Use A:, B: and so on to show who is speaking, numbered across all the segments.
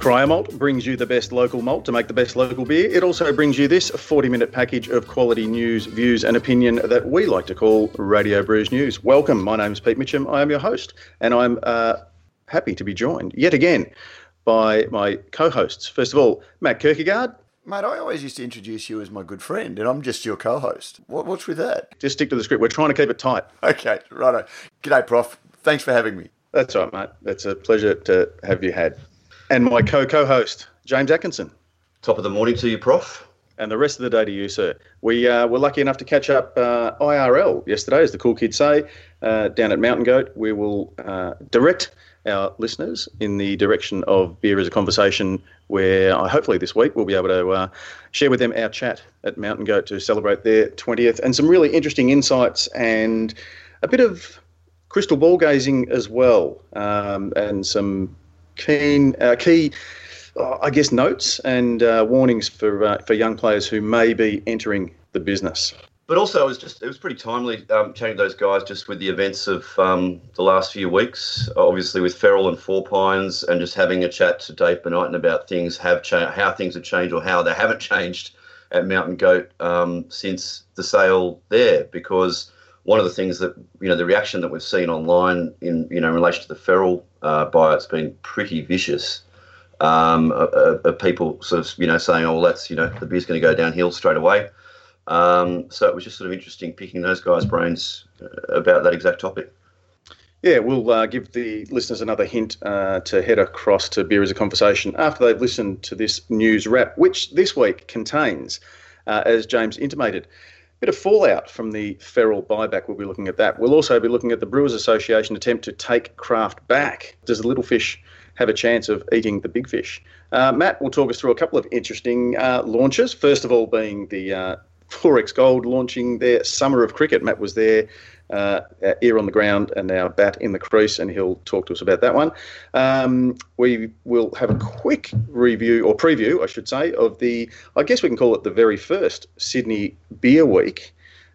A: Cryer Malt brings you the best local malt to make the best local beer. It also brings you this 40 minute package of quality news, views, and opinion that we like to call Radio Brews News. Welcome. My name is Pete Mitchell. I am your host, and I'm uh, happy to be joined yet again by my co hosts. First of all, Matt Kirkegaard.
B: Mate, I always used to introduce you as my good friend, and I'm just your co-host. What, what's with that?
A: Just stick to the script. We're trying to keep it tight.
B: Okay, righto. G'day, Prof. Thanks for having me.
A: That's right, mate. It's a pleasure to have you had. And my co-co-host, James Atkinson.
C: Top of the morning to you, Prof.
A: And the rest of the day to you, sir. We uh, were lucky enough to catch up uh, IRL yesterday, as the cool kids say, uh, down at Mountain Goat. We will uh, direct our listeners in the direction of beer as a conversation, where I hopefully this week we'll be able to uh, share with them our chat at Mountain Goat to celebrate their 20th and some really interesting insights and a bit of crystal ball gazing as well, um, and some keen uh, key. Uh, I guess notes and uh, warnings for uh, for young players who may be entering the business.
C: But also, it was just it was pretty timely um, chatting to those guys just with the events of um, the last few weeks. Obviously, with Feral and Four Pines, and just having a chat to Dave Bonighton about things have changed, how things have changed, or how they haven't changed at Mountain Goat um, since the sale there. Because one of the things that you know the reaction that we've seen online in you know in relation to the Feral uh, it's been pretty vicious. Um, of, of people sort of you know saying, "Oh, well, that's you know the beer's going to go downhill straight away." Um, so it was just sort of interesting picking those guys' brains uh, about that exact topic.
A: Yeah, we'll uh, give the listeners another hint uh, to head across to Beer as a Conversation after they've listened to this news wrap, which this week contains, uh, as James intimated, bit of fallout from the feral buyback. We'll be looking at that. We'll also be looking at the Brewers Association attempt to take craft back. Does the little fish have a chance of eating the big fish? Uh, Matt will talk us through a couple of interesting uh, launches. First of all, being the 4X Gold launching their Summer of Cricket. Matt was there, uh, ear on the ground and now bat in the crease, and he'll talk to us about that one. Um, we will have a quick review, or preview, I should say, of the, I guess we can call it the very first Sydney Beer Week.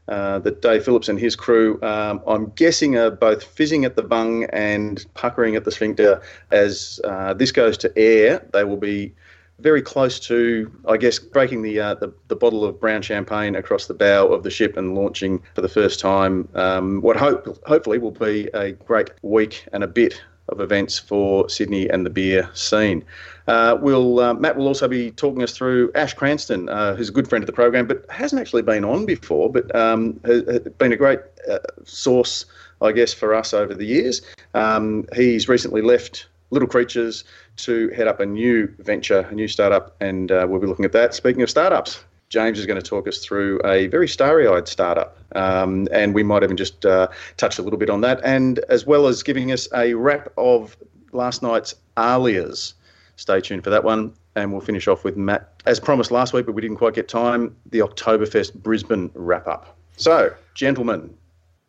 A: Uh, that Dave Phillips and his crew, um, I'm guessing, are both fizzing at the bung and puckering at the sphincter. As uh, this goes to air, they will be very close to, I guess, breaking the, uh, the, the bottle of brown champagne across the bow of the ship and launching for the first time. Um, what hope hopefully will be a great week and a bit of events for Sydney and the beer scene. Uh, we'll, uh, Matt will also be talking us through Ash Cranston, uh, who's a good friend of the program, but hasn't actually been on before, but um, has, has been a great uh, source, I guess, for us over the years. Um, he's recently left Little Creatures to head up a new venture, a new startup, and uh, we'll be looking at that. Speaking of startups, James is going to talk us through a very starry eyed startup. Um, and we might even just uh, touch a little bit on that, and as well as giving us a wrap of last night's Alias. Stay tuned for that one. And we'll finish off with Matt, as promised last week, but we didn't quite get time, the Oktoberfest Brisbane wrap up. So, gentlemen,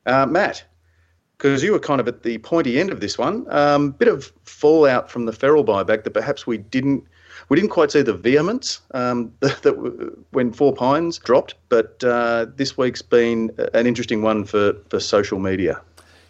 A: uh, Matt, because you were kind of at the pointy end of this one. Um, bit of fallout from the feral buyback that perhaps we didn't we didn't quite see the vehemence um, that, that, when Four Pines dropped, but uh, this week's been an interesting one for for social media.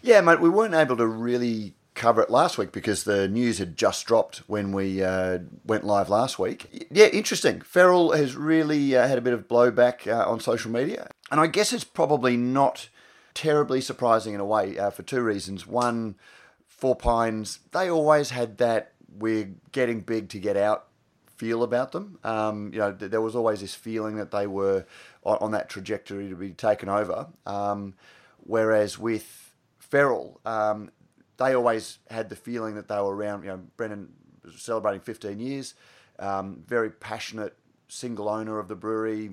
B: Yeah, mate, we weren't able to really cover it last week because the news had just dropped when we uh, went live last week. Yeah, interesting. Feral has really uh, had a bit of blowback uh, on social media, and I guess it's probably not terribly surprising in a way uh, for two reasons. One, Four Pines, they always had that we're getting big to get out feel about them. Um, you know, th- there was always this feeling that they were on, on that trajectory to be taken over. Um, whereas with Feral, um, they always had the feeling that they were around. You know, Brendan was celebrating 15 years, um, very passionate single owner of the brewery,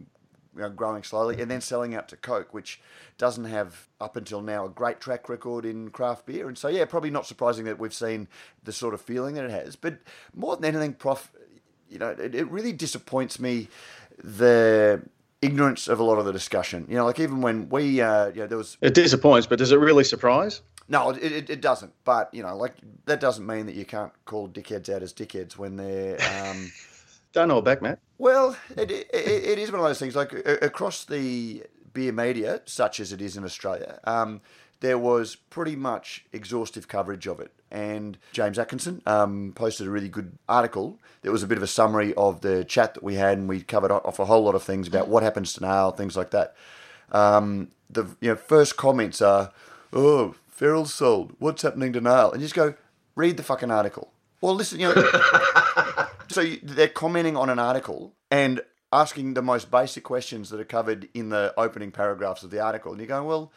B: you know, growing slowly, and then selling out to Coke, which doesn't have up until now a great track record in craft beer. And so, yeah, probably not surprising that we've seen the sort of feeling that it has. But more than anything, Prof, you know, it, it really disappoints me the ignorance of a lot of the discussion. You know, like even when we, uh, you know, there was.
A: It disappoints, but does it really surprise?
B: No, it, it, it, doesn't. But you know, like that doesn't mean that you can't call dickheads out as dickheads when they're. Um,
A: Don't hold back, Matt.
B: Well, it, it, it is one of those things. Like across the beer media, such as it is in Australia, um, there was pretty much exhaustive coverage of it. And James Atkinson um, posted a really good article. There was a bit of a summary of the chat that we had, and we covered off a whole lot of things about what happens to nail, things like that. Um, the you know first comments are, "Oh, Feral's sold. What's happening to nail?" And you just go, read the fucking article. Well, listen, you know. So they're commenting on an article and asking the most basic questions that are covered in the opening paragraphs of the article, and you're going, well,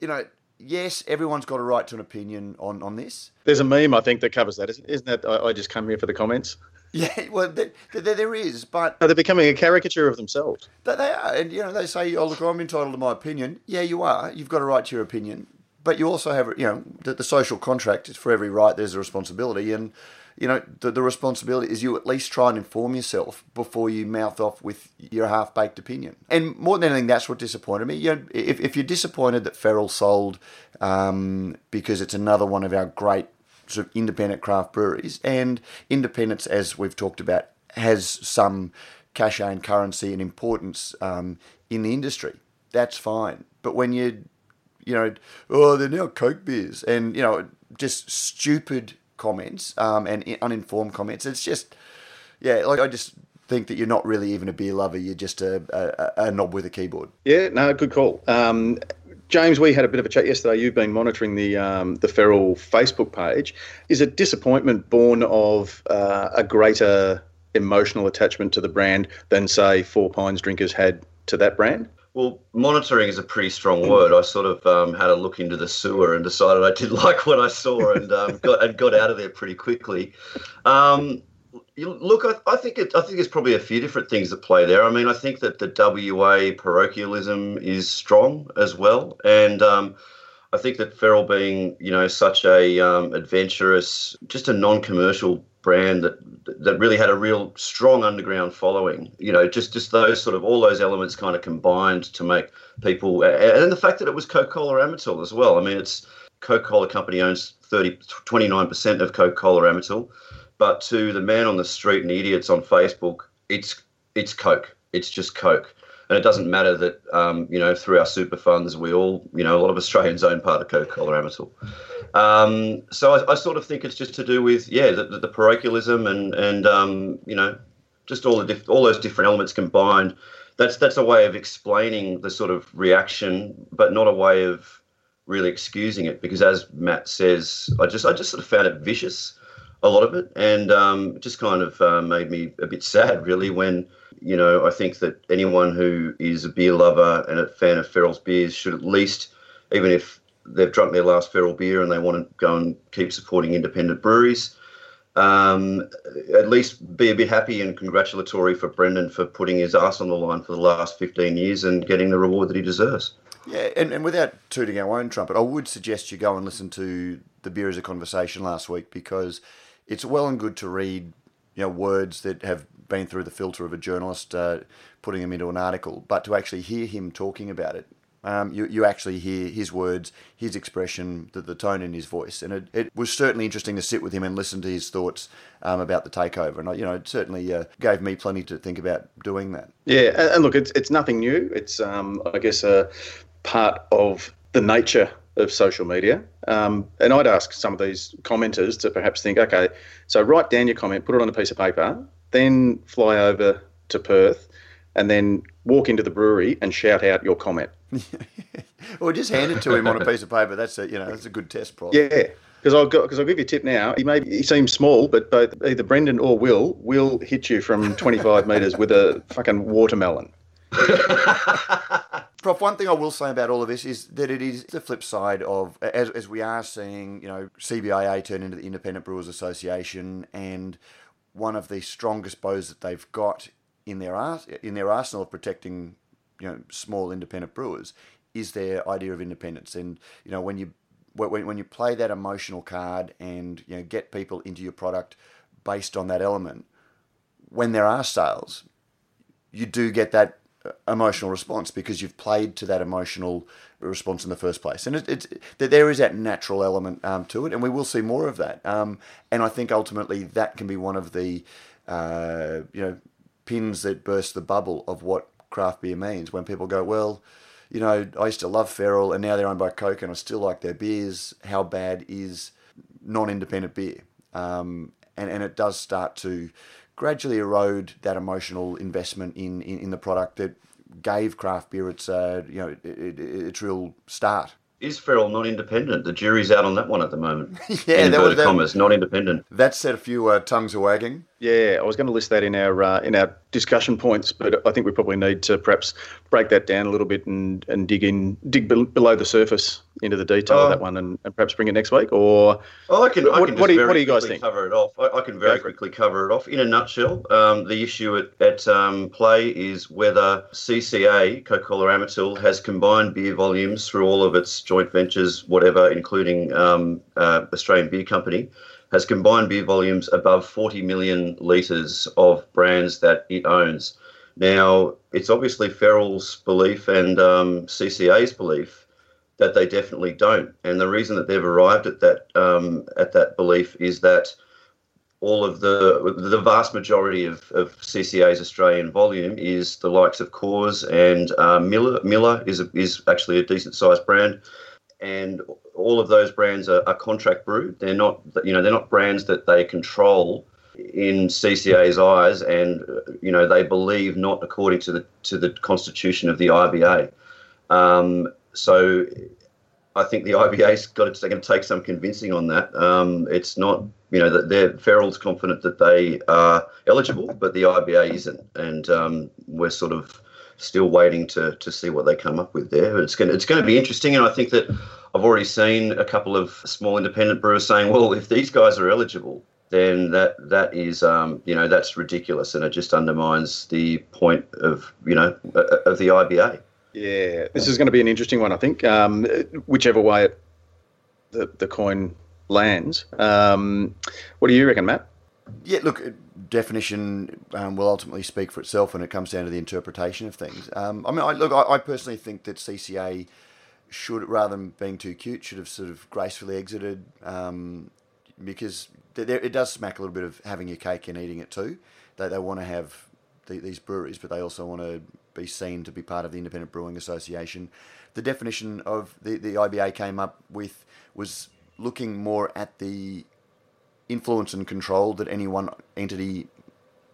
B: you know, yes, everyone's got a right to an opinion on, on this.
A: There's a meme I think that covers that, isn't, isn't that? I, I just come here for the comments.
B: Yeah, well, there, there, there is, but
A: no, they're becoming a caricature of themselves.
B: But they are, and you know, they say, "Oh, look, I'm entitled to my opinion." Yeah, you are. You've got a right to your opinion, but you also have, you know, the, the social contract is for every right. There's a responsibility, and you know, the, the responsibility is you at least try and inform yourself before you mouth off with your half baked opinion. And more than anything, that's what disappointed me. You know, if, if you're disappointed that Feral sold um, because it's another one of our great sort of independent craft breweries, and independence, as we've talked about, has some cachet and currency and importance um, in the industry. That's fine. But when you, you know, oh, they're now Coke beers, and you know, just stupid comments um, and uninformed comments. It's just, yeah, like I just think that you're not really even a beer lover. You're just a, a, a knob with a keyboard.
A: Yeah, no, good call. Um, James, we had a bit of a chat yesterday. You've been monitoring the um, the Feral Facebook page. Is it disappointment born of uh, a greater emotional attachment to the brand than, say, Four Pines drinkers had to that brand?
C: Well, monitoring is a pretty strong word. I sort of um, had a look into the sewer and decided I did like what I saw and um, got and got out of there pretty quickly. Um, look, I, I, think it, I think there's probably a few different things that play there. I mean, I think that the WA parochialism is strong as well, and um, I think that Feral being you know such a um, adventurous, just a non-commercial brand that that really had a real strong underground following. You know, just just those sort of all those elements kind of combined to make people, and the fact that it was Coca-Cola Amatil as well. I mean, it's Coca-Cola company owns 30, 29% of Coca-Cola Amatil, but to the man on the street and the idiots on Facebook, it's it's Coke. It's just Coke. And it doesn't matter that, um, you know, through our super funds, we all, you know, a lot of Australians own part of Coca-Cola Amatil. Um, so I, I, sort of think it's just to do with yeah the, the parochialism and and um, you know just all the diff- all those different elements combined. That's that's a way of explaining the sort of reaction, but not a way of really excusing it. Because as Matt says, I just I just sort of found it vicious, a lot of it, and um, it just kind of uh, made me a bit sad, really, when you know I think that anyone who is a beer lover and a fan of Feral's beers should at least, even if they've drunk their last feral beer and they want to go and keep supporting independent breweries. Um, at least be a bit happy and congratulatory for Brendan for putting his ass on the line for the last 15 years and getting the reward that he deserves.
B: Yeah, and, and without tooting our own trumpet, I would suggest you go and listen to the Beer as a Conversation last week because it's well and good to read you know words that have been through the filter of a journalist uh, putting them into an article, but to actually hear him talking about it um, you, you actually hear his words, his expression, the, the tone in his voice. And it, it was certainly interesting to sit with him and listen to his thoughts um, about the takeover. And, you know, it certainly uh, gave me plenty to think about doing that.
A: Yeah. And, and look, it's, it's nothing new. It's, um, I guess, a part of the nature of social media. Um, and I'd ask some of these commenters to perhaps think, okay, so write down your comment, put it on a piece of paper, then fly over to Perth and then walk into the brewery and shout out your comment.
B: or just hand it to him on a piece of paper. That's a you know that's a good test problem.
A: Yeah. Because I'll because I'll give you a tip now. He may he seems small, but both either Brendan or Will will hit you from 25 metres with a fucking watermelon.
B: Prof, one thing I will say about all of this is that it is the flip side of as, as we are seeing, you know, CBIA turn into the Independent Brewers Association, and one of the strongest bows that they've got in their in their arsenal of protecting you know small independent brewers is their idea of independence. And you know when you when, when you play that emotional card and you know get people into your product based on that element when there are sales you do get that emotional response because you've played to that emotional response in the first place and it, it's there is that natural element um, to it and we will see more of that um, and I think ultimately that can be one of the uh, you know pins that burst the bubble of what craft beer means when people go, well, you know, I used to love Feral, and now they're owned by Coke, and I still like their beers. How bad is non-independent beer? Um, and and it does start to gradually erode that emotional investment in, in, in the product that gave craft beer its uh, you know it, it, its real start
C: is Feral not independent? The jury's out on that one at the moment.
B: yeah,
C: that was that, commas, not independent.
B: That set a few uh, tongues are wagging.
A: Yeah, I was going to list that in our uh, in our discussion points, but I think we probably need to perhaps break that down a little bit and, and dig in dig below the surface into the detail of that oh. one, and, and perhaps bring it next week. Or
C: oh, I can. I can what, do you, what do you guys think? Cover it off. I, I can very quickly cover it off. In a nutshell, um, the issue at, at um, play is whether CCA Coca-Cola Amatil has combined beer volumes through all of its joint ventures, whatever, including um, uh, Australian Beer Company has combined beer volumes above 40 million litres of brands that it owns. Now, it's obviously Feral's belief and um, CCA's belief that they definitely don't. And the reason that they've arrived at that um, at that belief is that all of the the vast majority of, of CCA's Australian volume is the likes of Coors and uh, Miller. Miller is a, is actually a decent sized brand and all of those brands are, are, contract brewed. They're not, you know, they're not brands that they control in CCA's eyes, and you know they believe not according to the to the constitution of the IBA. Um, so I think the IBA's got to, going to take some convincing on that. Um, it's not, you know, that they're Feral's confident that they are eligible, but the IBA isn't, and um, we're sort of still waiting to to see what they come up with there. It's going to, it's going to be interesting, and I think that I've already seen a couple of small independent brewers saying, "Well, if these guys are eligible, then that that is um, you know that's ridiculous, and it just undermines the point of you know of the IBA."
A: Yeah, this is going to be an interesting one, I think. Um, whichever way it, the the coin lands. Um, what do you reckon, Matt?
B: Yeah, look, definition um, will ultimately speak for itself when it comes down to the interpretation of things. Um, I mean, I, look, I, I, personally think that CCA should, rather than being too cute, should have sort of gracefully exited um, because there, it does smack a little bit of having your cake and eating it too. They, they want to have the, these breweries, but they also want to be seen to be part of the Independent Brewing Association. The definition of the, the IBA came up with was looking more at the influence and control that any one entity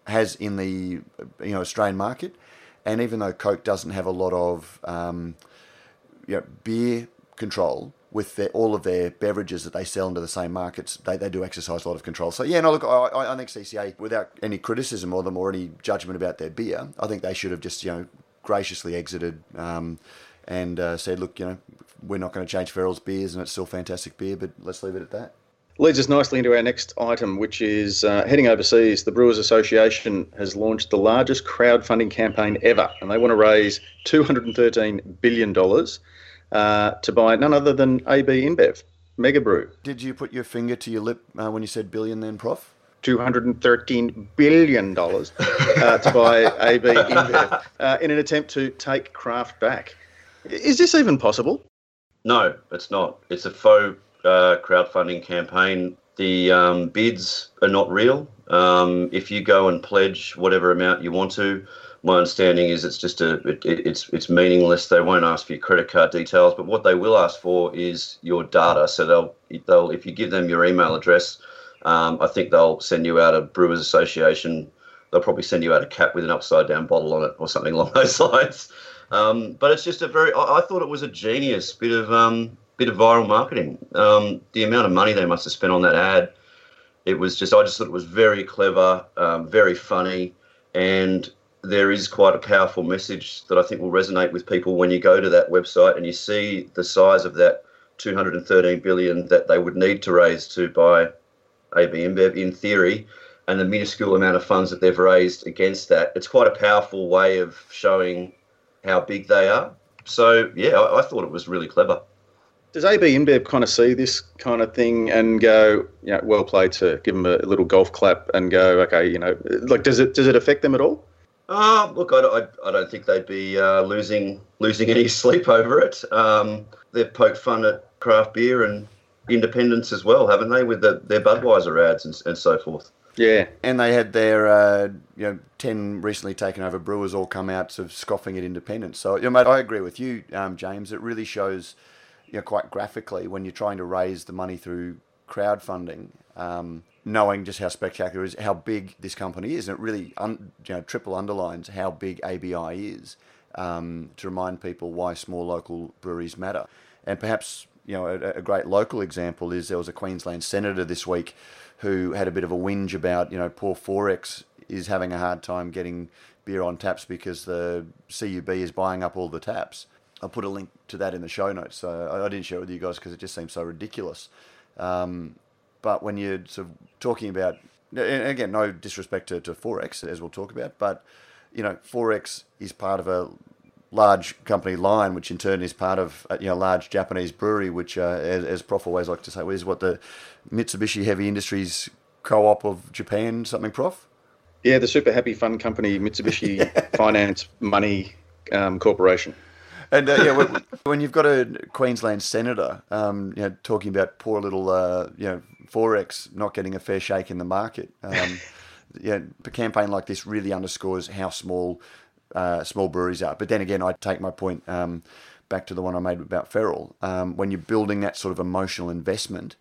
B: has in the you know Australian market. And even though Coke doesn't have a lot of um, you know, beer control with their, all of their beverages that they sell into the same markets, they, they do exercise a lot of control. So yeah, no, look, I, I think CCA, without any criticism of them or any judgment about their beer, I think they should have just you know graciously exited um, and uh, said, look, you know, we're not going to change Feral's beers, and it's still fantastic beer, but let's leave it at that
A: leads us nicely into our next item, which is uh, heading overseas. The Brewers Association has launched the largest crowdfunding campaign ever, and they want to raise $213 billion uh, to buy none other than AB InBev, Mega Brew.
B: Did you put your finger to your lip uh, when you said billion then, Prof?
A: $213 billion uh, to buy AB InBev uh, in an attempt to take craft back. Is this even possible?
C: No, it's not. It's a faux uh, crowdfunding campaign. The um, bids are not real. Um, if you go and pledge whatever amount you want to, my understanding is it's just a it, it's it's meaningless. They won't ask for your credit card details, but what they will ask for is your data. So they'll they'll if you give them your email address, um, I think they'll send you out a Brewers Association. They'll probably send you out a cap with an upside down bottle on it or something along those lines. Um, but it's just a very I, I, thought it was a genius bit of um, bit of viral marketing. Um, the amount of money they must have spent on that ad, it was just I just thought it was very clever, um, very funny, and there is quite a powerful message that I think will resonate with people when you go to that website and you see the size of that 213 billion that they would need to raise to buy AB InBev in theory, and the minuscule amount of funds that they've raised against that. It's quite a powerful way of showing how big they are. So yeah, I, I thought it was really clever
A: does AB InBev kind of see this kind of thing and go, you know, well played to give them a little golf clap and go, okay, you know, like does it does it affect them at all?
C: Uh, look, I, I, I don't think they'd be uh, losing losing any sleep over it. Um, they've poked fun at craft beer and independence as well, haven't they, with the, their Budweiser ads and, and so forth.
A: Yeah.
B: And they had their, uh, you know, 10 recently taken over brewers all come out sort of scoffing at independence. So, you know, mate, I agree with you, um, James. It really shows, you know, quite graphically when you're trying to raise the money through crowdfunding, um, knowing just how spectacular is, how big this company is. And it really, un, you know, triple underlines how big ABI is um, to remind people why small local breweries matter. And perhaps, you know, a, a great local example is there was a Queensland senator this week who had a bit of a whinge about, you know, poor XXXX is having a hard time getting beer on taps because the CUB is buying up all the taps. I'll put a link to that in the show notes. So I, I didn't share it with you guys because it just seems so ridiculous. Um, but when you're sort of talking about, and again, no disrespect to, to XXXX, as we'll talk about, but, you know, XXXX is part of a large company line, which in turn is part of a you know, large Japanese brewery, which, uh, as, as Prof always like to say, is what the Mitsubishi Heavy Industries Co-op of Japan, something, Prof?
A: Yeah, the super happy fun company Mitsubishi Finance Money um, Corporation.
B: And uh, yeah, when, when, you've got a Queensland senator, um, you know, talking about poor little, uh, you know, XXXX not getting a fair shake in the market, um, yeah, a campaign like this really underscores how small uh, small breweries are. But then again, I take my point um, back to the one I made about Feral. Um, when you're building that sort of emotional investment,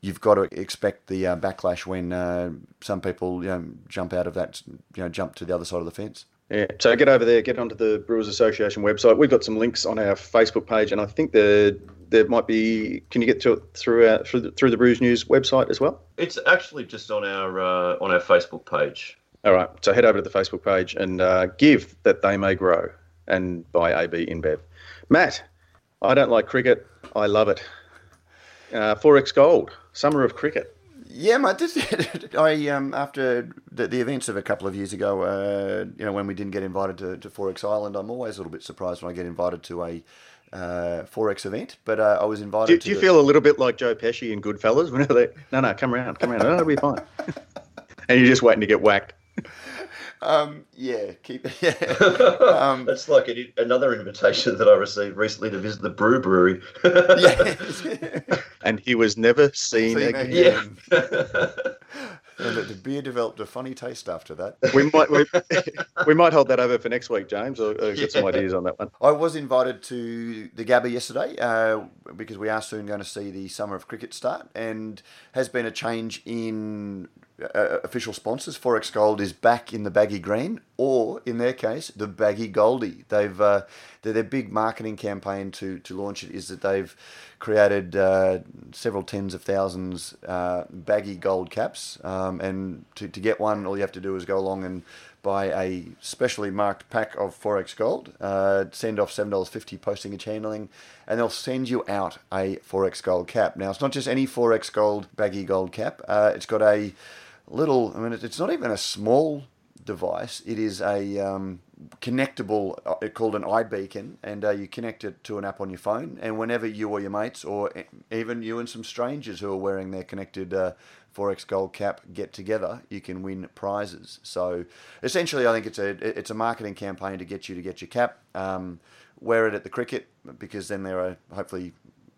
B: you've got to expect the uh, backlash when uh, some people you know, jump out of that, you know, jump to the other side of the fence.
A: Yeah, so get over there, get onto the Brewers Association website. We've got some links on our Facebook page, and I think the there might be. Can you get to it through our, through the, through the Brews News website as well?
C: It's actually just on our uh, on our Facebook page.
A: All right. So head over to the Facebook page and uh, give that they may grow and buy AB InBev. Matt, I don't like cricket. I love it. Uh, XXXX Gold, Summer of Cricket.
B: Yeah, mate. This, I um, after the, the, events of a couple of years ago, uh, you know, when we didn't get invited to, to XXXX Island, I'm always a little bit surprised when I get invited to a uh, XXXX event. But uh, I was invited.
A: Do, do you the... feel a little bit like Joe Pesci in Goodfellas? Whenever they, no, no, come around, come around. It'll be fine. and you're just waiting to get whacked.
B: Um, yeah, keep. Yeah.
C: Um, That's like a, another invitation that I received recently to visit the Brew Brewery.
A: yeah. and he was never seen, seen again. again.
B: Yeah. and the beer developed a funny taste after that.
A: We might we, we might hold that over for next week, James. I'll, I'll get yeah. some ideas on that one.
B: I was invited to the Gabba yesterday uh, because we are soon going to see the summer of cricket start, and has been a change in uh, official sponsors. XXXX Gold is back in the baggy green, or in their case, the baggy goldie. They've uh, their, big marketing campaign to to launch it is that they've created uh, several tens of thousands uh, baggy gold caps, um, and to, to get one, all you have to do is go along and buy a specially marked pack of XXXX Gold, uh, send off $7.50 postage handling, and they'll send you out a XXXX Gold cap. Now, it's not just any XXXX Gold baggy gold cap, uh, it's got a little, I mean, it's not even a small device. It is a um, connectable, uh, called an iBeacon, and uh, you connect it to an app on your phone. And whenever you or your mates, or even you and some strangers who are wearing their connected uh, XXXX Gold cap get together, you can win prizes. So essentially, I think it's a it's a marketing campaign to get you to get your cap. Um, wear it at the cricket because then there are hopefully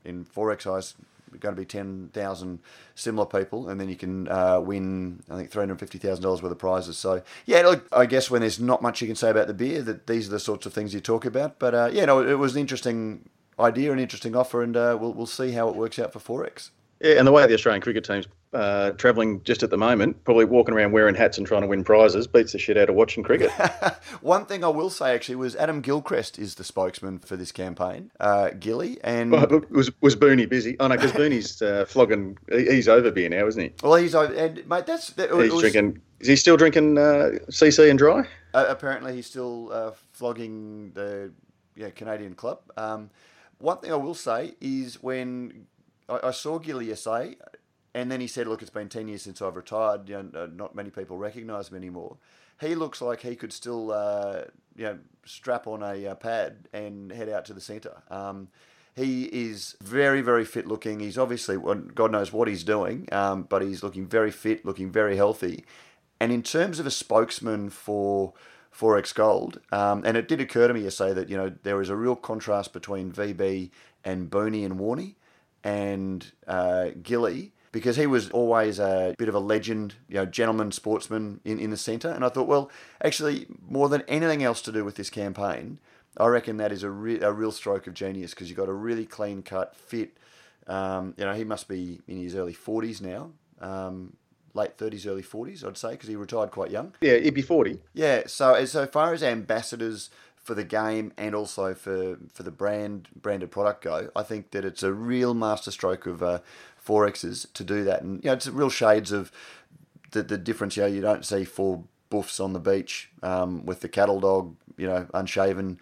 B: in XXXX eyes going to be 10,000 similar people, and then you can uh, win, I think, $350,000 worth of prizes. So, yeah, look, I guess when there's not much you can say about the beer, that these are the sorts of things you talk about. But, uh, yeah, no, it was an interesting idea, an interesting offer, and uh, we'll, we'll see how it works out for XXXX.
A: Yeah, and the way the Australian cricket team's uh, travelling just at the moment, probably walking around wearing hats and trying to win prizes, beats the shit out of watching cricket.
B: One thing I will say actually was Adam Gilchrist is the spokesman for this campaign, uh, Gilly, and well,
A: was was Booney busy? Oh no, because Booney's uh, flogging. He's over beer now, isn't he?
B: Well, he's over, and mate, that's that,
A: he's was, drinking. Is he still drinking CC uh, and dry?
B: Uh, apparently, he's still uh, flogging the yeah, Canadian club. Um, one thing I will say is when I, I saw Gilly say, and then he said, "Look, it's been ten years since I've retired. You know, not many people recognise me anymore." He looks like he could still, uh, you know, strap on a uh, pad and head out to the centre. Um, he is very, very fit looking. He's obviously, God knows what he's doing, um, but he's looking very fit, looking very healthy. And in terms of a spokesman for XXXX Gold, um, and it did occur to me to say that you know there is a real contrast between VB and Booney and Warney and uh, Gilly because he was always a bit of a legend, you know, gentleman sportsman in, in the centre. And I thought, well, actually, more than anything else to do with this campaign, I reckon that is a, re- a real stroke of genius because you've got a really clean cut, fit. Um, you know, he must be in his early 40s now. Um, late 30s, early 40s, I'd say, because he retired quite young.
A: Yeah, he'd be 40.
B: Yeah, so as so far as ambassadors for the game and also for, for the brand branded product go, I think that it's a real masterstroke of uh, XXXX's to do that. And, you know, it's real shades of the, the difference. You know, you don't see four buffs on the beach um, with the cattle dog, you know, unshaven,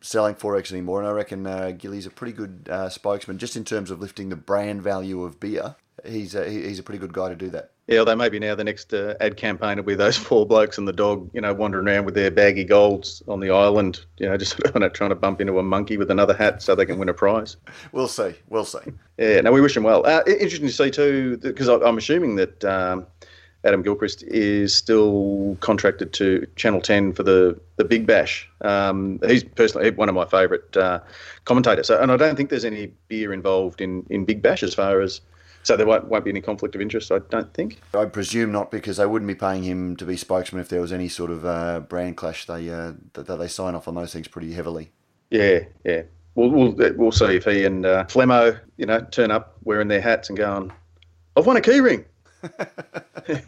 B: selling Forex anymore. And I reckon uh, Gilly's a pretty good uh, spokesman just in terms of lifting the brand value of beer. He's a, he's a pretty good guy to do that.
A: Yeah, although maybe now the next uh, ad campaign will be those four blokes and the dog, you know, wandering around with their baggy golds on the island, you know, just sort of trying to bump into a monkey with another hat so they can win a prize.
B: We'll see. We'll see.
A: Yeah, no, we wish them well. Uh, interesting to see too, because I'm assuming that um, Adam Gilchrist is still contracted to Channel 10 for the, the Big Bash. Um, he's personally one of my favourite uh, commentators. So, and I don't think there's any beer involved in, in Big Bash as far as so there won't, won't be any conflict of interest, I don't think.
B: I presume not, because they wouldn't be paying him to be spokesman if there was any sort of uh, brand clash. They uh, that, they sign off on those things pretty heavily.
A: Yeah, yeah. We'll we'll, we'll see if he and uh, Flemmo, you know, turn up wearing their hats and going, "I've won a keyring."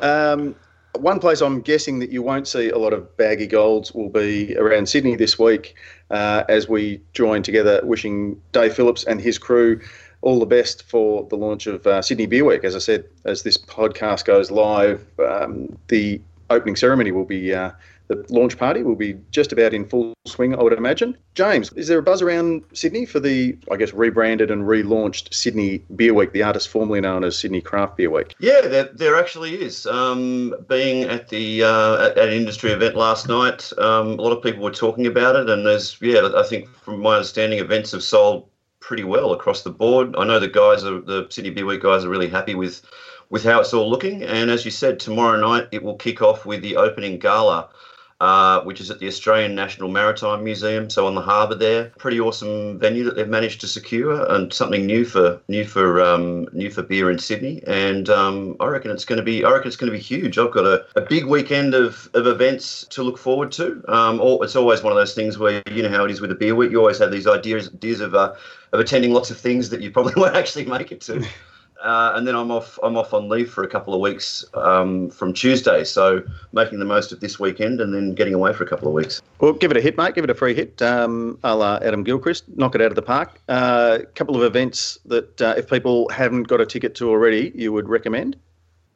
A: um, one place I'm guessing that you won't see a lot of baggy golds will be around Sydney this week, uh, as we join together, wishing Dave Phillips and his crew all the best for the launch of uh, Sydney Beer Week. As I said, as this podcast goes live, um, the opening ceremony will be uh, the launch party will be just about in full swing, I would imagine. James, is there a buzz around Sydney for the, I guess, rebranded and relaunched Sydney Beer Week, the artist formerly known as Sydney Craft Beer Week?
C: Yeah, there, there actually is. Um, being at the uh, at, at, an industry event last night, um, a lot of people were talking about it, and there's yeah, I think from my understanding, events have sold pretty well across the board. I know the guys, are, the Sydney Beer Week guys, are really happy with with how it's all looking. And as you said, tomorrow night it will kick off with the opening gala uh, which is at the Australian National Maritime Museum, so on the harbour there. Pretty awesome venue that they've managed to secure, and something new for new for um, new for beer in Sydney. And um, I reckon it's going to be I reckon it's going to be huge. I've got a, a big weekend of, of events to look forward to. Um, it's always one of those things where you know how it is with a beer week. You always have these ideas ideas of uh, of attending lots of things that you probably won't actually make it to. Uh, and then I'm off. I'm off on leave for a couple of weeks um, from Tuesday. So making the most of this weekend and then getting away for a couple of weeks.
A: Well, give it a hit, mate. Give it a free hit. Um, a la Adam Gilchrist, knock it out of the park. A uh, couple of events that uh, if people haven't got a ticket to already, you would recommend.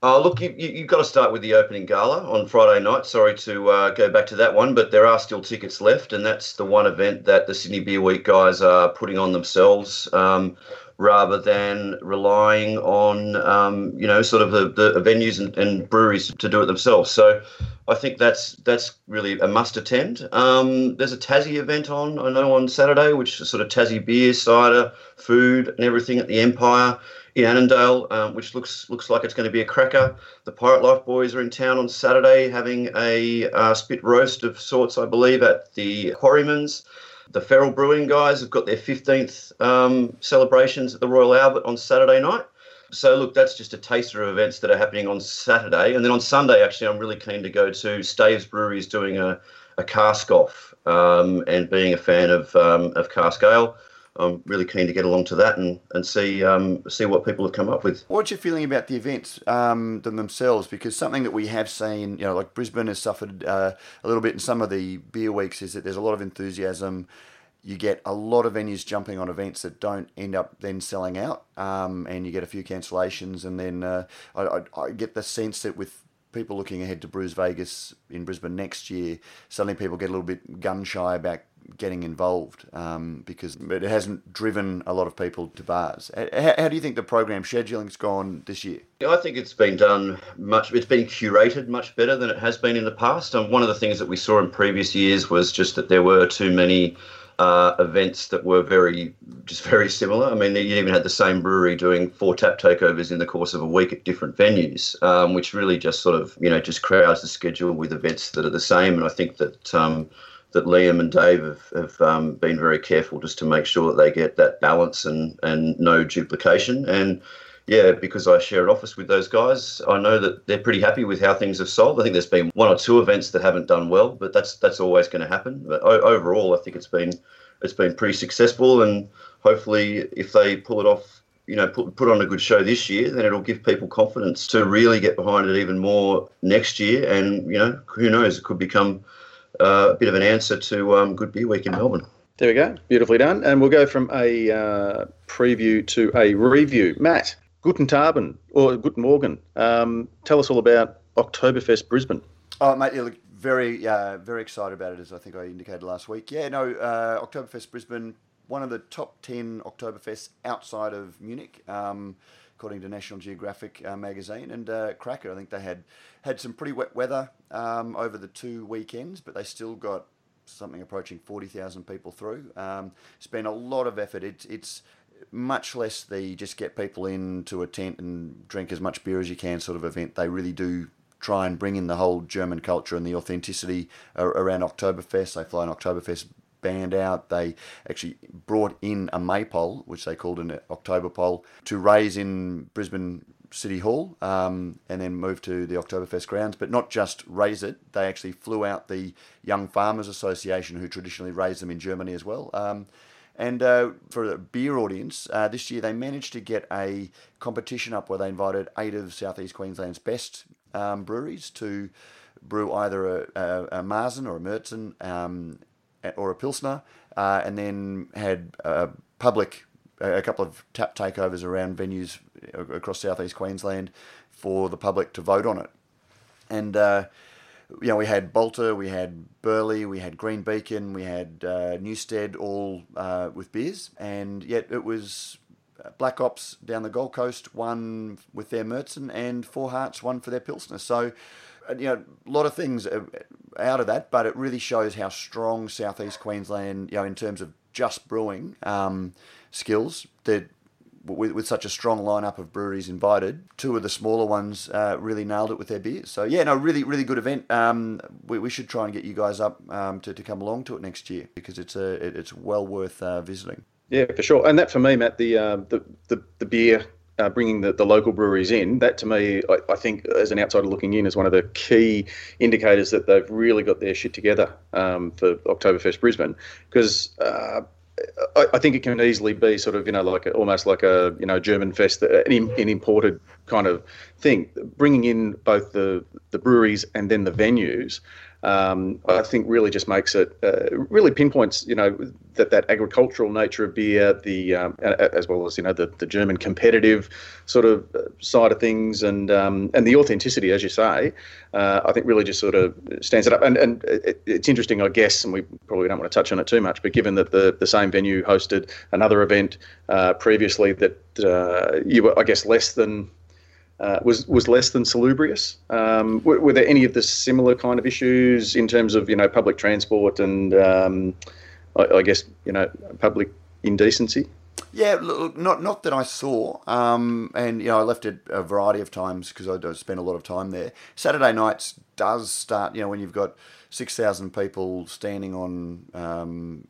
C: Oh, look, you, you, have got to start with the opening gala on Friday night. Sorry to uh, go back to that one, but there are still tickets left, and that's the one event that the Sydney Beer Week guys are putting on themselves. Um, rather than relying on um, you know sort of the, the venues and, and, breweries to do it themselves. So I think that's that's really a must attend. Um, there's a Tassie event on I know on Saturday, which is sort of Tassie beer, cider, food, and everything at the Empire in Annandale, um, which looks looks like it's going to be a cracker. The Pirate Life Boys are in town on Saturday, having a uh, spit roast of sorts, I believe, at the Quarryman's. The Feral Brewing guys have got their 15th um, celebrations at the Royal Albert on Saturday night. So, look, that's just a taster of events that are happening on Saturday. And then on Sunday, actually, I'm really keen to go to Staves Brewery is doing a, a cask off. Um, and being a fan of, um, of cask ale, I'm really keen to get along to that and, and see um, see what people have come up with.
B: What's your feeling about the events um, themselves? Because something that we have seen, you know, like Brisbane has suffered uh, a little bit in some of the beer weeks, is that there's a lot of enthusiasm. You get a lot of venues jumping on events that don't end up then selling out, um, and you get a few cancellations. And then uh, I, I, I get the sense that with people looking ahead to Brews Vegas in Brisbane next year, suddenly people get a little bit gun shy about getting involved um, because it hasn't driven a lot of people to bars. How, how do you think the program scheduling's gone this year?
C: I think it's been done much. It's been curated much better than it has been in the past. And one of the things that we saw in previous years was just that there were too many uh, events that were very just very similar. I mean, you even had the same brewery doing four tap takeovers in the course of a week at different venues, um, which really just sort of you know just crowds the schedule with events that are the same. And I think that um, that Liam and Dave have, have um, been very careful just to make sure that they get that balance and, and no duplication. And yeah, because I share an office with those guys, I know that they're pretty happy with how things have sold. I think there's been one or two events that haven't done well, but that's that's always going to happen. But overall, I think it's been it's been pretty successful, and hopefully, if they pull it off, you know, put put on a good show this year, then it'll give people confidence to really get behind it even more next year. And you know, who knows, it could become uh, a bit of an answer to um, Good Beer Week in Melbourne.
A: There we go. Beautifully done. And we'll go from a uh, preview to a review. Matt, Guten Taben or Guten Morgen. Um, tell us all about Oktoberfest Brisbane.
B: Oh, mate, you look very, uh, very excited about it, as I think I indicated last week. Yeah, no, uh, Oktoberfest Brisbane, one of the top 10 Oktoberfests outside of Munich. Um, according to National Geographic uh, magazine. And uh, Cracker, I think they had had some pretty wet weather um, over the two weekends, but they still got something approaching 40,000 people through. Um, spent a lot of effort. It's, it's much less the just get people into a tent and drink as much beer as you can sort of event. They really do try and bring in the whole German culture and the authenticity around Oktoberfest. They fly an Oktoberfest band out. They actually brought in a maypole, which they called an Oktoberpole, to raise in Brisbane City Hall um, and then moved to the Oktoberfest grounds. But not just raise it, they actually flew out the Young Farmers Association, who traditionally raise them in Germany as well. Um, and uh, for a beer audience, uh, this year they managed to get a competition up where they invited eight of Southeast Queensland's best um, breweries to brew either a, a, a Marzen or a Mertzen um, or a Pilsner, uh, and then had a public a couple of tap takeovers around venues across southeast Queensland for the public to vote on it. And uh, you know, we had Balter, we had Burleigh, we had Green Beacon, we had uh, Newstead, all uh, with beers, and yet it was uh, Black Hops down the Gold Coast, one with their Märzen, and Four Hearts, one for their Pilsner. So, uh, you know, a lot of things out of that, but it really shows how strong Southeast Queensland, you know, in terms of just brewing um, skills, with, with such a strong lineup of breweries invited, two of the smaller ones uh, really nailed it with their beers. So yeah, no, really, really good event. Um, we, we should try and get you guys up um, to, to come along to it next year because it's a it, it's well worth uh, visiting.
A: Yeah, for sure. And that for me, Matt, the uh, the, the the beer uh, bringing the, the local breweries in, that to me, I, I, think, as an outsider looking in, is one of the key indicators that they've really got their shit together um, for Oktoberfest Brisbane. Because uh, I, think it can easily be sort of you know like a, almost like a you know German fest, uh, an, an imported kind of thing, bringing in both the the breweries and then the venues um, I think really just makes it uh, really pinpoints you know that that agricultural nature of beer, the um, as well as you know the, the German competitive sort of uh, side of things, and um, and the authenticity, as you say, uh, I think really just sort of stands it up. And and it, it's interesting, I guess, and we probably don't want to touch on it too much, but given that the the same venue hosted another event uh, previously that uh, you were, I guess, less than uh, was was less than salubrious. Um, were, were, there any of the similar kind of issues in terms of you know public transport and um, I, I, guess you know public indecency?
B: Yeah, look, not not that I saw, um, and you know I left it a variety of times because I spent a lot of time there. Saturday nights does start, you know, when you've got six thousand people standing on um,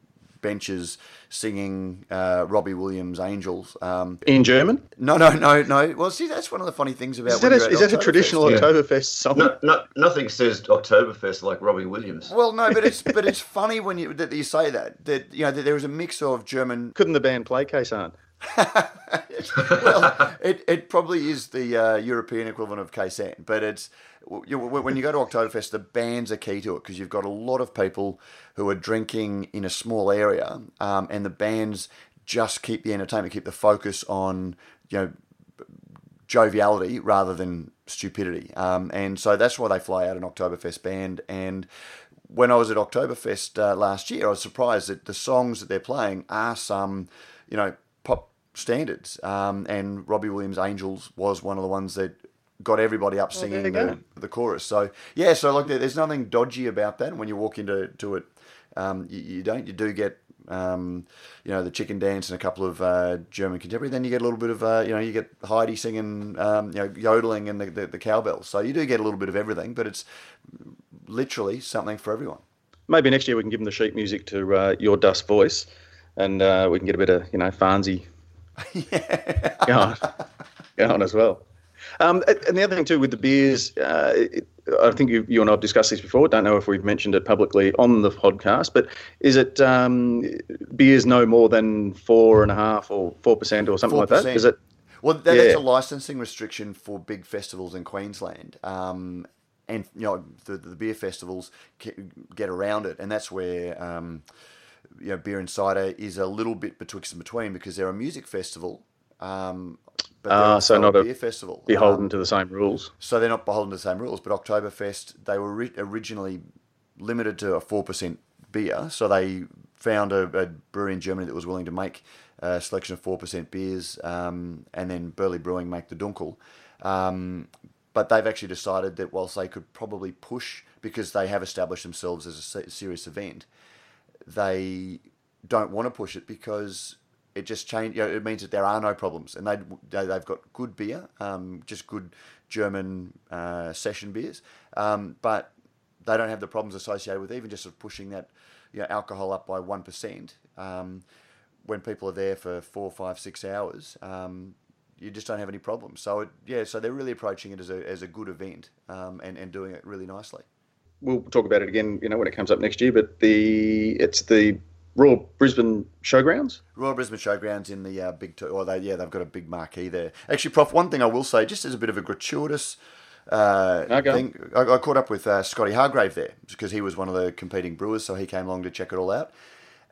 B: benches singing uh, Robbie Williams' "Angels" um,
A: in German.
B: No, no, no, no. Well, see, that's one of the funny things about.
A: Is that, a, is that a traditional yeah. Oktoberfest song?
C: No, no, nothing says Oktoberfest like Robbie Williams.
B: Well, no, but it's but it's funny when you that you say that that you know that there is a mix of German.
A: Couldn't the band play Khe
B: well, it, it probably is the uh, European equivalent of Khe but it's you, when you go to Oktoberfest, the bands are key to it because you've got a lot of people who are drinking in a small area, um, and the bands just keep the entertainment, keep the focus on you know joviality rather than stupidity. Um, and so that's why they fly out an Oktoberfest band. And when I was at Oktoberfest uh, last year, I was surprised that the songs that they're playing are some, you know, standards. Um, and Robbie Williams' Angels was one of the ones that got everybody up singing the, the, chorus. So yeah, so like there's nothing dodgy about that. When you walk into to it, um, you, you, don't. You do get um, you know the chicken dance and a couple of uh, German contemporary. Then you get a little bit of uh, you know you get Heidi singing um, you know yodeling and the, the, the cowbells. So you do get a little bit of everything, but it's literally something for everyone.
A: Maybe next year we can give them the sheet music to uh, You're the Voice, and uh, we can get a bit of you know Farnsey. yeah. going as well. Um, and the other thing too with the beers, uh, it, I think you, you, and I've discussed this before. Don't know if we've mentioned it publicly on the podcast, but is it um, beers no more than four and a half or four percent or something 4%. like that? Is it?
B: Well, that, yeah. that's a licensing restriction for big festivals in Queensland. Um, and you know the, the beer festivals get around it, and that's where um, you know beer and cider is a little bit betwixt and between because they're a music festival, um,
A: but uh, so not a beer festival beholden um, to the same rules.
B: So they're not beholden to the same rules. But Oktoberfest, they were ri- originally limited to a four percent beer, so they found a, a, brewery in Germany that was willing to make a selection of four percent beers, um, and then Burleigh Brewing make the Dunkel. Um, but they've actually decided that whilst they could probably push because they have established themselves as a serious event, they don't want to push it because it just change. You know, it means that there are no problems, and they they've got good beer, um, just good German uh, session beers, um, but they don't have the problems associated with even just sort of pushing that you know, alcohol up by one percent. Um, when people are there for four, five, six hours, um, you just don't have any problems. So it, yeah, so they're really approaching it as a as a good event um, and and doing it really nicely.
A: We'll talk about it again, you know, when it comes up next year. But the it's the Royal Brisbane Showgrounds.
B: Royal Brisbane Showgrounds in the uh, big, t- or they yeah they've got a big marquee there. Actually, Prof, one thing I will say, just as a bit of a gratuitous. Uh, okay. thing, I, I, caught up with uh, Scotty Hargrave there because he was one of the competing brewers, so he came along to check it all out.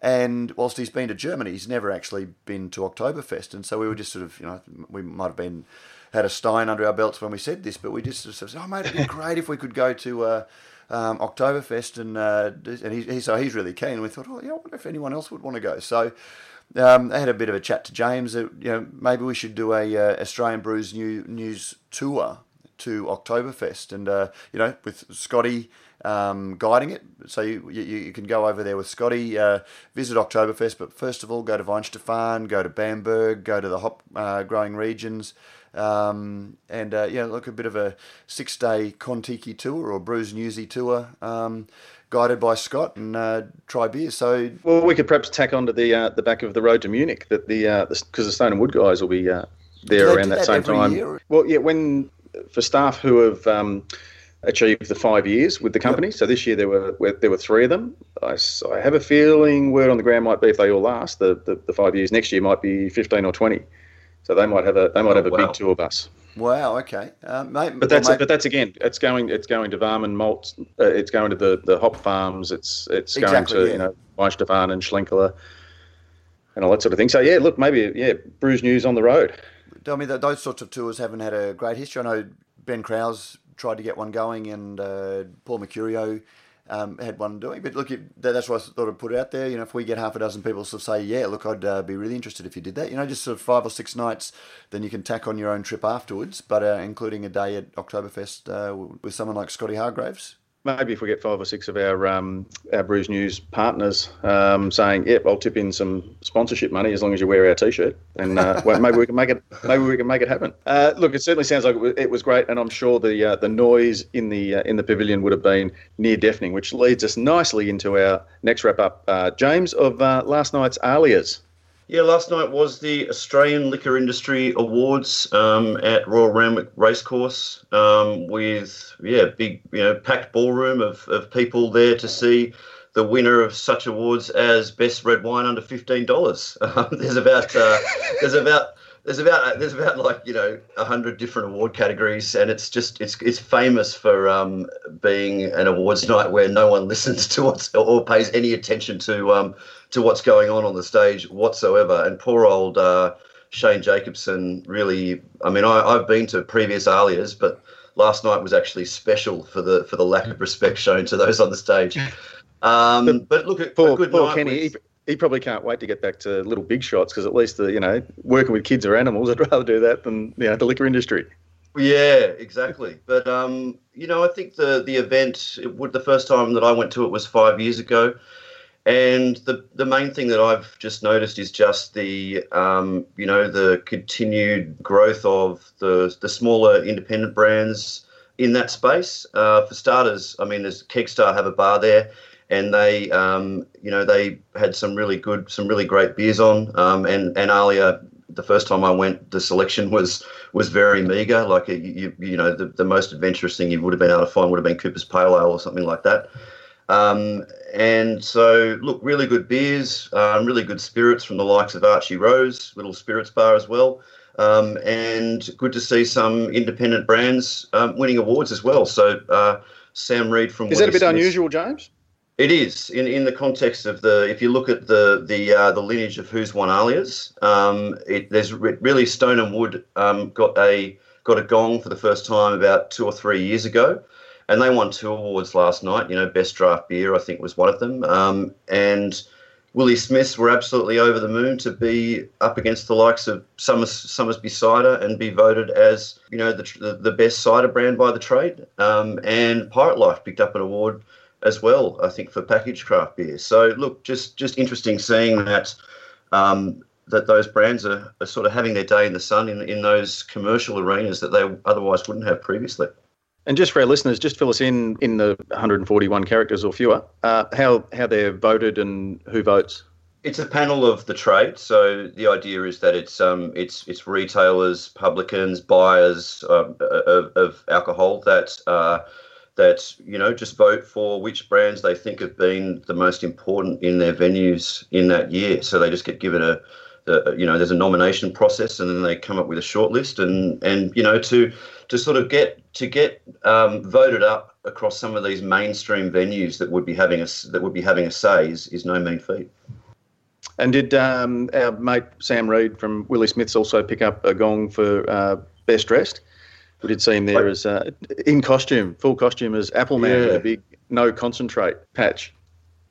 B: And whilst he's been to Germany, he's never actually been to Oktoberfest. And so we were just sort of, you know, we might have been had a stein under our belts when we said this, but we just sort of said, oh, mate, it'd be great if we could go to uh, um, Oktoberfest. And, uh, and he, he, so he's really keen. And we thought, oh, yeah, I wonder if anyone else would want to go. So um, I had a bit of a chat to James. That, you know, maybe we should do a uh, Australian Brews new, News tour to Oktoberfest. And, uh, you know, with Scotty um, guiding it. So you, you, you, can go over there with Scotty, uh, visit Oktoberfest, but first of all, go to Weihenstephan, go to Bamberg, go to the hop uh, growing regions. Um, and uh, yeah, look a bit of a six day Contiki tour or Brews Newsy tour, um, guided by Scott and uh, try beers. So
A: well, we could perhaps tack onto the uh, the back of the road to Munich that the because uh, the Stone and Wood guys will be uh, there around that, that, same time. Year? Well, yeah, when for staff who have um, achieved the five years with the company. Yep. So this year there were there were three of them. I, I, have a feeling word on the ground might be if they all last the, the, the, five years. Next year might be fifteen or twenty. So they might have a they might oh, have a wow. big tour bus.
B: Wow. Okay. Uh,
A: mate, but that's well, but that's again. It's going. It's going to Weyermann Malt. Uh, it's going to the, the hop farms. It's it's exactly, going to yeah. you know Weihenstephan and Schlenkerla and all that sort of thing. So yeah, look, maybe yeah, Brews News on the road.
B: Tell me that those sorts of tours haven't had a great history. I know Ben Krause tried to get one going, and uh, Paul Mercurio um, had one doing. But look, that's why I thought I'd put it out there. You know, if we get half a dozen people of say, yeah, look, I'd uh, be really interested if you did that. You know, just sort of five or six nights, then you can tack on your own trip afterwards, but uh, including a day at Oktoberfest uh, with someone like Scotty Hargraves
A: maybe if we get five or six of our um, our Brews News partners um, saying, "Yep, I'll tip in some sponsorship money as long as you wear our T-shirt," and uh, well, maybe we can make it. Maybe we can make it happen. Uh, look, it certainly sounds like it was great, and I'm sure the uh, the noise in the uh, in the pavilion would have been near deafening, which leads us nicely into our next wrap up, uh, James, of uh, last night's ALIAs.
C: Yeah, last night was the Australian Liquor Industry Awards um, at Royal Randwick Racecourse um, with yeah big you know packed ballroom of, of people there to see the winner of such awards as best red wine under fifteen dollars. Um, there's about uh, there's about there's about there's about like you know a hundred different award categories, and it's just it's it's famous for um, being an awards night where no one listens to what's or pays any attention to um, to what's going on on the stage whatsoever. And poor old uh, Shane Jacobson really. I mean, I, I've been to previous ALIAs, but last night was actually special for the for the lack of respect shown to those on the stage. Um, but look at
A: poor, good poor Kenny. With, he probably can't wait to get back to little big shots because at least the you know working with kids or animals, I'd rather do that than you know the liquor industry.
C: Yeah, exactly. But um, you know, I think the the event it would the first time that I went to it was five years ago, and the the main thing that I've just noticed is just the um, you know the continued growth of the the smaller independent brands in that space. Uh, for starters, I mean, there's Kegstar have a bar there and they, um, you know, they had some really good, some really great beers on. Um, and and ALIA the first time I went, the selection was was very meagre. Like you, you know, the, the most adventurous thing you would have been able to find would have been Cooper's Pale Ale or something like that. Um, and so, look, really good beers, um, really good spirits from the likes of Archie Rose, little spirits bar as well. Um, and good to see some independent brands um, winning awards as well. So, uh, Sam Reed from
A: is that a bit Smith's, unusual, James?
C: It is in, in the context of the if you look at the the uh, the lineage of who's won ALIAs, um, it, there's really Stone and Wood um, got a got a gong for the first time about two or three years ago, and they won two awards last night. You know, best draft beer I think was one of them, um, and Willie Smiths were absolutely over the moon to be up against the likes of Summers, Somersby Cider and be voted as you know the the, the best cider brand by the trade, um, and Pirate Life picked up an award as well, I think, for packaged craft beer. So look, just just interesting seeing that um, that those brands are, are sort of having their day in the sun in, in those commercial arenas that they otherwise wouldn't have previously.
A: And just for our listeners, just fill us in in the 141 characters or fewer, uh, how how they're voted and who votes.
C: It's a panel of the trade. So the idea is that it's um it's it's retailers, publicans, buyers uh, of, of alcohol that. Uh, that you know just vote for which brands they think have been the most important in their venues in that year. So they just get given a, a you know there's a nomination process and then they come up with a short list and and you know to to sort of get to get um, voted up across some of these mainstream venues that would be having a that would be having a say is, is no mean feat.
A: And did um, our mate Sam Reed from Willie Smiths also pick up a gong for uh, best dressed? We did see him there as uh, in costume, full costume as Apple Man yeah. with a big no concentrate patch.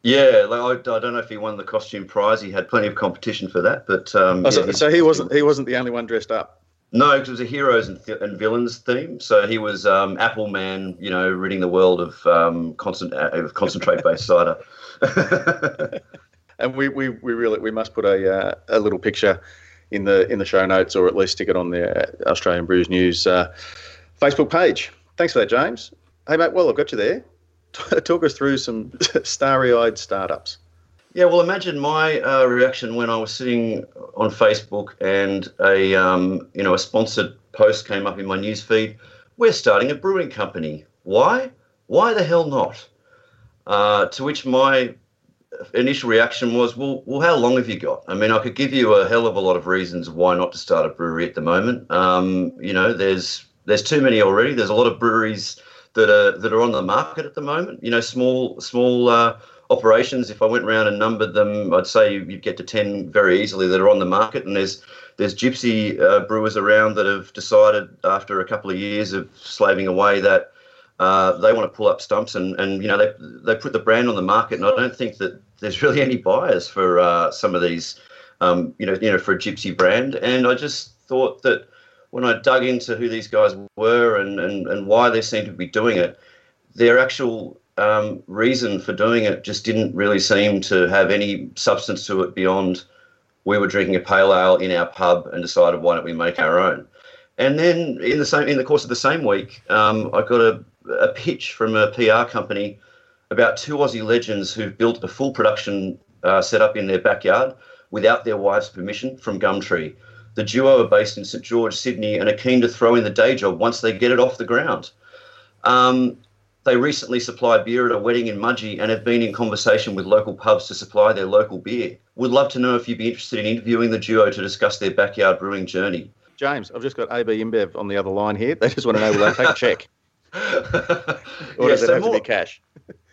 C: Yeah, like, I, I, don't know if he won the costume prize. He had plenty of competition for that, but um,
A: oh, so, yeah, so, he wasn't he wasn't the only one dressed up.
C: No, because it was a heroes and, th- and, villains theme. So he was um, Apple Man, you know, ridding the world of um, constant, uh, concentrate based cider.
A: and we, we, we really we must put a uh, a little picture in the in the show notes, or at least stick it on the Australian Brews News uh, Facebook page. Thanks for that, James. Hey, mate. Well, I've got you there. Talk us through some starry-eyed startups.
C: Yeah, well, imagine my uh, reaction when I was sitting on Facebook and a um, you know a sponsored post came up in my newsfeed. We're starting a brewing company. Why? Why the hell not? Uh, to which my initial reaction was, well, well, how long have you got? I mean, I could give you a hell of a lot of reasons why not to start a brewery at the moment. Um, you know, there's there's too many already. There's a lot of breweries that are that are on the market at the moment. You know, small small uh, operations. If I went around and numbered them, I'd say you'd get to ten very easily that are on the market. And there's there's gypsy uh, brewers around that have decided after a couple of years of slaving away that uh, they want to pull up stumps and, and you know they they put the brand on the market, and I don't think that there's really any buyers for uh, some of these, um, you know, you know, for a gypsy brand. And I just thought that when I dug into who these guys were and and, and why they seemed to be doing it, their actual um, reason for doing it just didn't really seem to have any substance to it beyond we were drinking a pale ale in our pub and decided why don't we make our own. And then in the same in the course of the same week, um, I got a a pitch from a PR company about two Aussie legends who've built a full production uh, setup in their backyard without their wives' permission from Gumtree. The duo are based in St George, Sydney, and are keen to throw in the day job once they get it off the ground. Um, they recently supplied beer at a wedding in Mudgee and have been in conversation with local pubs to supply their local beer. Would love to know if you'd be interested in interviewing the duo to discuss their backyard brewing journey.
A: James, I've just got AB InBev on the other line here. They just want to know will they take a check? or does it have more, to be cash?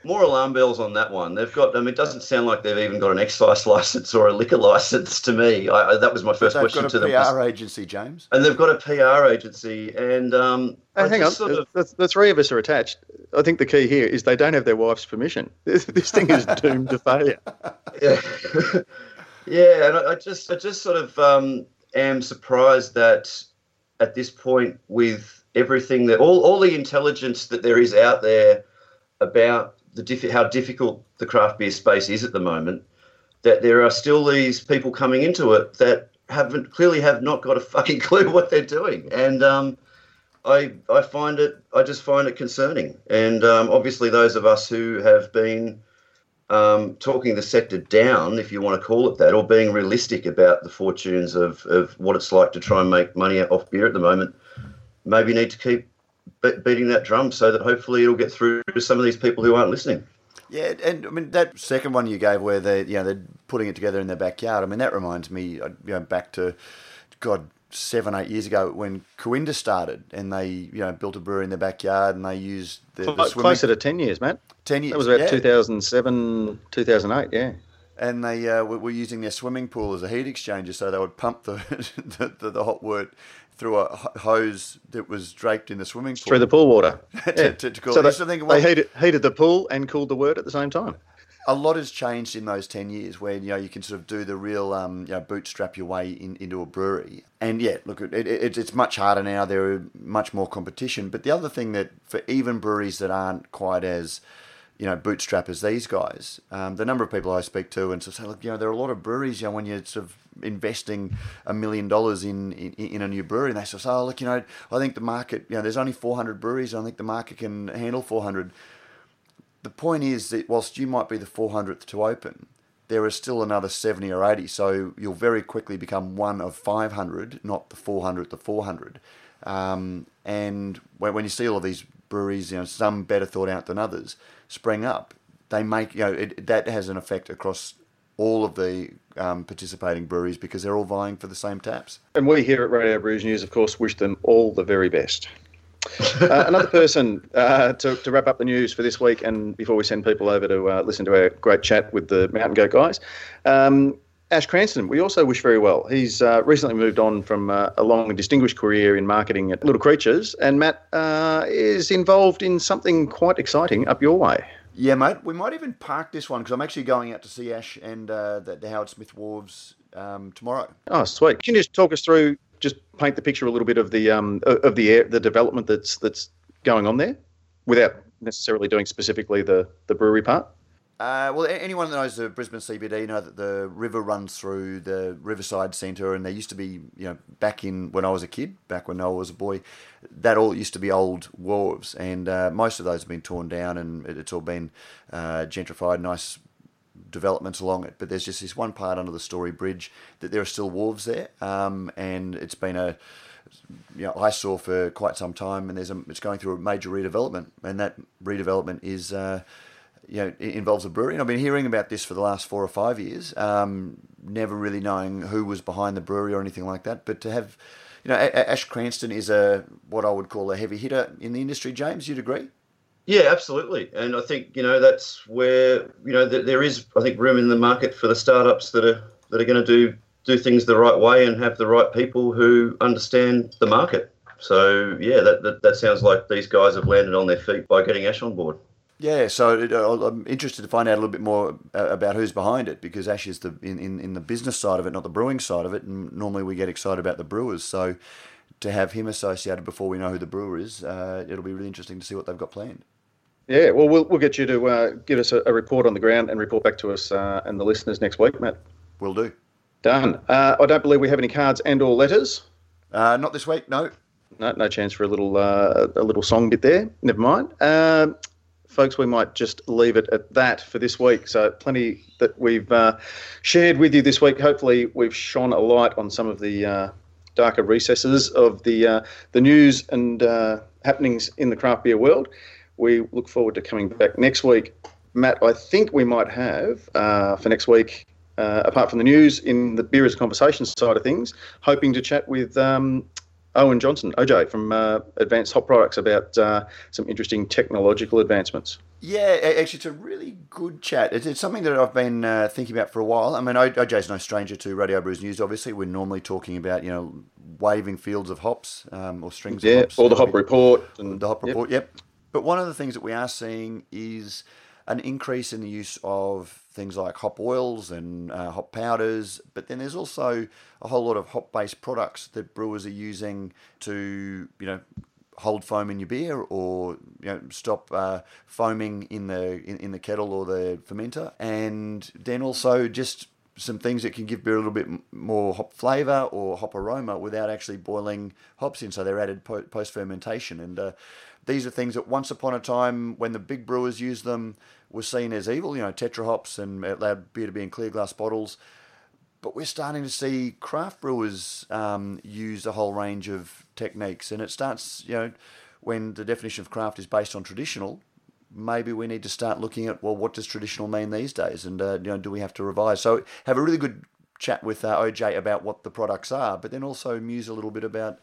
C: more alarm bells on that one. They've got. I mean, it doesn't sound like they've even got an excise license or a liquor license to me. I, that was my first question to them.
B: They've got a PR agency, James,
C: and they've got a PR agency. And um,
A: hey, hang on, sort of, the, the, three of us are attached. I think the key here is they don't have their wife's permission. This, this thing is doomed to failure.
C: Yeah, yeah, and I, I, just, I just sort of um, am surprised that at this point with everything that all, all the intelligence that there is out there about the diff- how difficult the craft beer space is at the moment, that there are still these people coming into it that haven't clearly have not got a fucking clue what they're doing, and um, I I find it I just find it concerning, and um, obviously those of us who have been um, talking the sector down, if you want to call it that, or being realistic about the fortunes of, of what it's like to try and make money off beer at the moment, maybe need to keep beating that drum so that hopefully it'll get through to some of these people who aren't listening.
B: Yeah, and I mean that second one you gave, where they, you know, they're putting it together in their backyard. I mean that reminds me, uh, you know, back to, God, seven, eight years ago when Cooinda started, and they, you know, built a brewery in their backyard, and they used the, the
A: closer to ten years, Matt.
B: Ten years.
A: That was about yeah. 2007, 2008, yeah.
B: And they uh, were using their swimming pool as a heat exchanger, so they would pump the the, the, the hot wort through a hose that was draped in the swimming pool.
A: Through the pool water.
B: to, yeah. to, to cool
A: so they, they heated, heated the pool and cooled the wort at the same time.
B: A lot has changed in those ten years, where you know you can sort of do the real, um, you know, bootstrap your way in, into a brewery. And yeah, look, it, it, it's much harder now. There are much more competition. But the other thing that for even breweries that aren't quite as you know, bootstrap as these guys. Um, the number of people I speak to and sort of say, look, you know, there are a lot of breweries, you know, when you're sort of investing a million dollars in, in, a new brewery, and they sort of say, oh, look, you know, I think the market, you know, there's only 400 breweries, I think the market can handle 400. The point is that whilst you might be the 400th to open, there is still another 70 or 80, so you'll very quickly become one of 500, not the 400th to 400. Um, and when, when you see all of these breweries, you know, some better thought out than others, spring up, they make you know it, that has an effect across all of the um, participating breweries because they're all vying for the same taps.
A: And we here at Radio Brews News, of course, wish them all the very best. uh, another person uh, to, to, wrap up the news for this week, and before we send people over to uh, listen to our great chat with the Mountain Goat guys, um, Ash Cranston, we also wish very well. He's uh, recently moved on from uh, a long and distinguished career in marketing at Little Creatures, and Matt uh, is involved in something quite exciting up your way.
B: Yeah, mate. We might even park this one because I'm actually going out to see Ash and uh, the, the, Howard Smith Wharves um, tomorrow.
A: Oh, sweet! Can you just talk us through, just paint the picture a little bit of the um, of the air, the development that's that's going on there, without necessarily doing specifically the the brewery part?
B: Uh, well, anyone that knows the Brisbane CBD know that the river runs through the Riverside Centre, and there used to be, you know, back in when I was a kid, back when Noah was a boy, that all used to be old wharves, and uh, most of those have been torn down, and it's all been uh, gentrified, nice developments along it. But there's just this one part under the Story Bridge that there are still wharves there, um, and it's been a you know, eyesore for quite some time, and there's a, it's going through a major redevelopment, and that redevelopment is uh, you know, it involves a brewery. And I've been hearing about this for the last four or five years, um, never really knowing who was behind the brewery or anything like that. But to have, you know, Ash Cranston is a what I would call a heavy hitter in the industry. James, you'd agree?
C: Yeah, absolutely. And I think you know that's where you know there is I think room in the market for the startups that are that are going to do do things the right way and have the right people who understand the market. So yeah, that, that, that sounds like these guys have landed on their feet by getting Ash on board.
B: Yeah, so uh, I'm interested to find out a little bit more uh, about who's behind it because Ash is the in, in, in the business side of it, not the brewing side of it. And normally we get excited about the brewers. So to have him associated before we know who the brewer is, uh, it'll be really interesting to see what they've got planned.
A: Yeah, well, we'll, we'll get you to uh, give us a, a, report on the ground and report back to us uh, and the listeners next week, Matt.
B: Will do.
A: Done. Uh, I don't believe we have any cards and or letters.
B: not this week, no.
A: No, no chance for a little a little song bit there. Never mind folks, we might just leave it at that for this week. So, plenty that we've uh, shared with you this week. Hopefully, we've shone a light on some of the uh, darker recesses of the uh, the news and uh, happenings in the craft beer world. We look forward to coming back next week. Matt, I think we might have uh, for next week. Uh, apart from the news in the beer as conversation side of things, hoping to chat with um, Owen Johnson, OJ from uh, Advanced Hop Products, about uh, some interesting technological advancements.
B: Yeah, actually, it's a really good chat. It's, it's something that I've been uh, thinking about for a while. I mean, OJ's no stranger to Radio Brews News. Obviously, we're normally talking about you know waving fields of hops um, or strings
A: yeah,
B: of hops.
A: or the hop report. And,
B: the hop report. Yep. yep. But one of the things that we are seeing is an increase in the use of things like hop oils and uh, hop powders, but then there's also a whole lot of hop based products that brewers are using to, you know, hold foam in your beer or you know stop uh, foaming in the in, in the kettle or the fermenter. And then also just some things that can give beer a little bit more hop flavor or hop aroma without actually boiling hops in. So they're added post fermentation and uh, these are things that once upon a time when the big brewers used them were seen as evil. You know, Tetra hops and allowed beer to be in clear glass bottles. But we're starting to see craft brewers um, use a whole range of techniques, and it starts, you know, when the definition of craft is based on traditional. Maybe we need to start looking at well, what does traditional mean these days, and uh, you know, do we have to revise? So have a really good chat with uh, OJ about what the products are, but then also muse a little bit about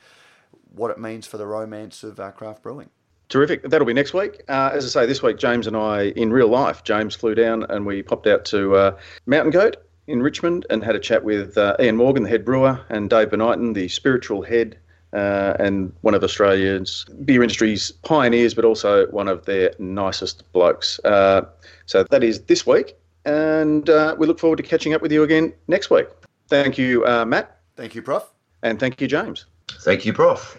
B: what it means for the romance of uh, craft brewing.
A: Terrific. That'll be next week. Uh, as I say, this week, James and I, in real life, James flew down and we popped out to uh, Mountain Goat in Richmond and had a chat with uh, Ian Morgan, the head brewer, and Dave Bonighton, the spiritual head uh, and one of Australia's beer industry's pioneers, but also one of their nicest blokes. Uh, so that is this week, and uh, we look forward to catching up with you again next week. Thank you, uh, Matt.
B: Thank you, Prof.
A: And thank you, James.
C: Thank you, Prof.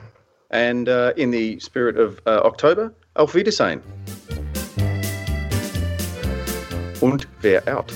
A: And uh, in the spirit of uh, October, Auf Wiedersehen. Und wer out?